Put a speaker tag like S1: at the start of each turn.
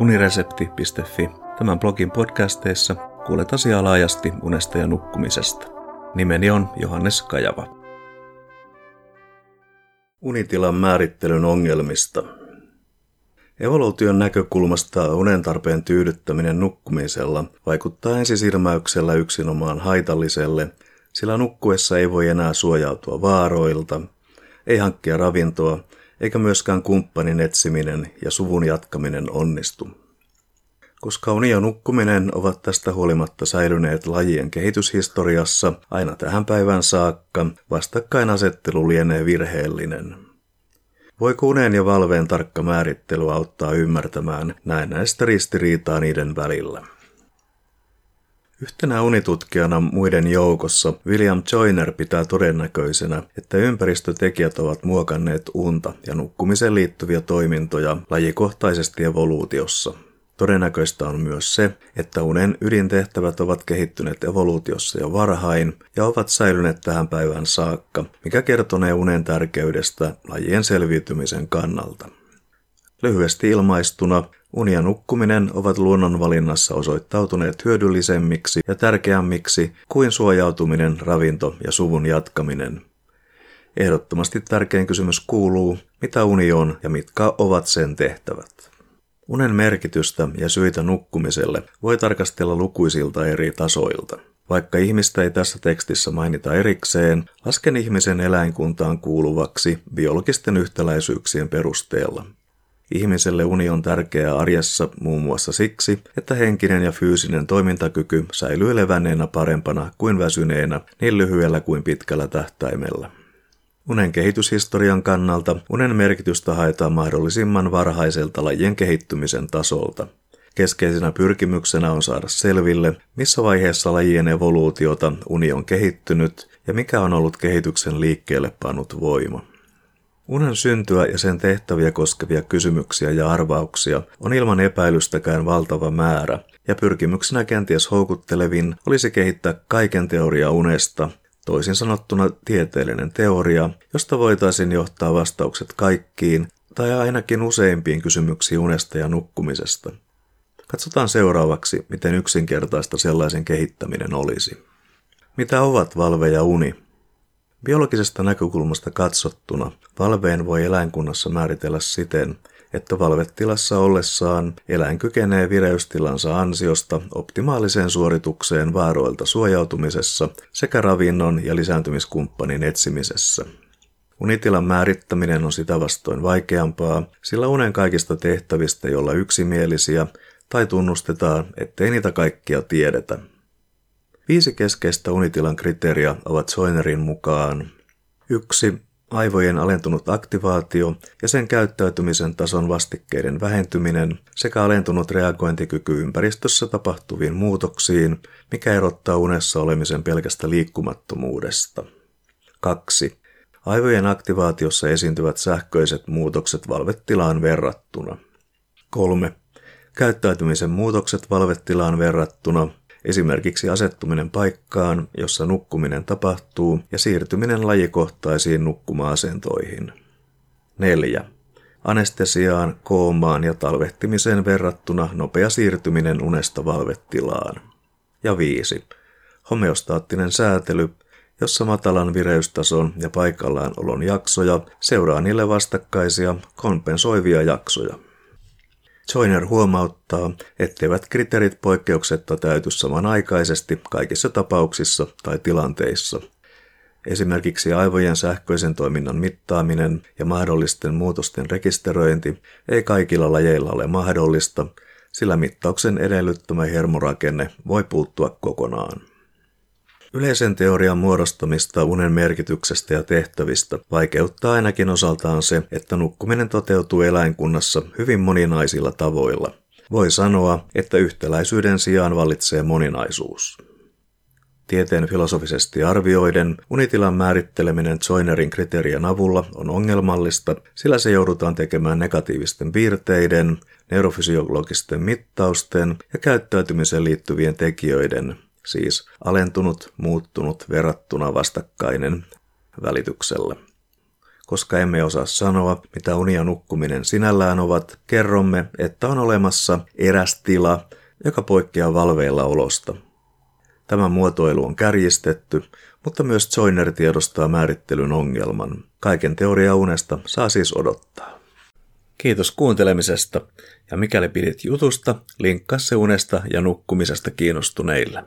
S1: uniresepti.fi. Tämän blogin podcasteissa kuulet asiaa laajasti unesta ja nukkumisesta. Nimeni on Johannes Kajava. Unitilan määrittelyn ongelmista. Evoluution näkökulmasta unen tarpeen tyydyttäminen nukkumisella vaikuttaa ensisilmäyksellä yksinomaan haitalliselle, sillä nukkuessa ei voi enää suojautua vaaroilta, ei hankkia ravintoa eikä myöskään kumppanin etsiminen ja suvun jatkaminen onnistu. Koska uni ja nukkuminen ovat tästä huolimatta säilyneet lajien kehityshistoriassa aina tähän päivään saakka, vastakkainasettelu lienee virheellinen. Voiko unen ja valveen tarkka määrittely auttaa ymmärtämään näistä ristiriitaa niiden välillä? Yhtenä unitutkijana muiden joukossa William Joyner pitää todennäköisenä, että ympäristötekijät ovat muokanneet unta ja nukkumiseen liittyviä toimintoja lajikohtaisesti evoluutiossa. Todennäköistä on myös se, että unen ydintehtävät ovat kehittyneet evoluutiossa jo varhain ja ovat säilyneet tähän päivään saakka, mikä kertonee unen tärkeydestä lajien selviytymisen kannalta. Lyhyesti ilmaistuna, uni ja nukkuminen ovat luonnonvalinnassa osoittautuneet hyödyllisemmiksi ja tärkeämmiksi kuin suojautuminen, ravinto ja suvun jatkaminen. Ehdottomasti tärkein kysymys kuuluu, mitä uni on ja mitkä ovat sen tehtävät. Unen merkitystä ja syitä nukkumiselle voi tarkastella lukuisilta eri tasoilta. Vaikka ihmistä ei tässä tekstissä mainita erikseen, lasken ihmisen eläinkuntaan kuuluvaksi biologisten yhtäläisyyksien perusteella. Ihmiselle uni on tärkeää arjessa muun muassa siksi, että henkinen ja fyysinen toimintakyky säilyy levänneenä parempana kuin väsyneenä niin lyhyellä kuin pitkällä tähtäimellä. Unen kehityshistorian kannalta unen merkitystä haetaan mahdollisimman varhaiselta lajien kehittymisen tasolta. Keskeisenä pyrkimyksenä on saada selville, missä vaiheessa lajien evoluutiota uni on kehittynyt ja mikä on ollut kehityksen liikkeelle pannut voima. Unen syntyä ja sen tehtäviä koskevia kysymyksiä ja arvauksia on ilman epäilystäkään valtava määrä, ja pyrkimyksenä kenties houkuttelevin olisi kehittää kaiken teoria unesta, toisin sanottuna tieteellinen teoria, josta voitaisiin johtaa vastaukset kaikkiin tai ainakin useimpiin kysymyksiin unesta ja nukkumisesta. Katsotaan seuraavaksi, miten yksinkertaista sellaisen kehittäminen olisi. Mitä ovat valve ja uni? Biologisesta näkökulmasta katsottuna valveen voi eläinkunnassa määritellä siten, että valvetilassa ollessaan eläin kykenee vireystilansa ansiosta optimaaliseen suoritukseen vaaroilta suojautumisessa sekä ravinnon ja lisääntymiskumppanin etsimisessä. Unitilan määrittäminen on sitä vastoin vaikeampaa, sillä unen kaikista tehtävistä, jolla yksimielisiä tai tunnustetaan, ettei niitä kaikkia tiedetä. Viisi keskeistä unitilan kriteeriä ovat Soinerin mukaan 1. Aivojen alentunut aktivaatio ja sen käyttäytymisen tason vastikkeiden vähentyminen sekä alentunut reagointikyky ympäristössä tapahtuviin muutoksiin, mikä erottaa unessa olemisen pelkästä liikkumattomuudesta. 2. Aivojen aktivaatiossa esiintyvät sähköiset muutokset valvetilaan verrattuna. 3. Käyttäytymisen muutokset valvetilaan verrattuna Esimerkiksi asettuminen paikkaan, jossa nukkuminen tapahtuu, ja siirtyminen lajikohtaisiin nukkuma-asentoihin. 4. Anestesiaan, koomaan ja talvehtimiseen verrattuna nopea siirtyminen unesta valvetilaan. Ja 5. Homeostaattinen säätely, jossa matalan vireystason ja paikallaan olon jaksoja seuraa niille vastakkaisia kompensoivia jaksoja. Joyner huomauttaa, etteivät kriteerit poikkeuksetta täyty samanaikaisesti kaikissa tapauksissa tai tilanteissa. Esimerkiksi aivojen sähköisen toiminnan mittaaminen ja mahdollisten muutosten rekisteröinti ei kaikilla lajeilla ole mahdollista, sillä mittauksen edellyttämä hermorakenne voi puuttua kokonaan. Yleisen teorian muodostamista unen merkityksestä ja tehtävistä vaikeuttaa ainakin osaltaan se, että nukkuminen toteutuu eläinkunnassa hyvin moninaisilla tavoilla. Voi sanoa, että yhtäläisyyden sijaan vallitsee moninaisuus. Tieteen filosofisesti arvioiden unitilan määritteleminen Joinerin kriteerien avulla on ongelmallista, sillä se joudutaan tekemään negatiivisten piirteiden, neurofysiologisten mittausten ja käyttäytymiseen liittyvien tekijöiden, siis alentunut, muuttunut, verrattuna vastakkainen välityksellä. koska emme osaa sanoa, mitä uni ja nukkuminen sinällään ovat, kerromme, että on olemassa eräs tila, joka poikkeaa valveilla olosta. Tämä muotoilu on kärjistetty, mutta myös Joyner tiedostaa määrittelyn ongelman. Kaiken teoria unesta saa siis odottaa. Kiitos kuuntelemisesta, ja mikäli pidit jutusta, linkkaa se unesta ja nukkumisesta kiinnostuneille.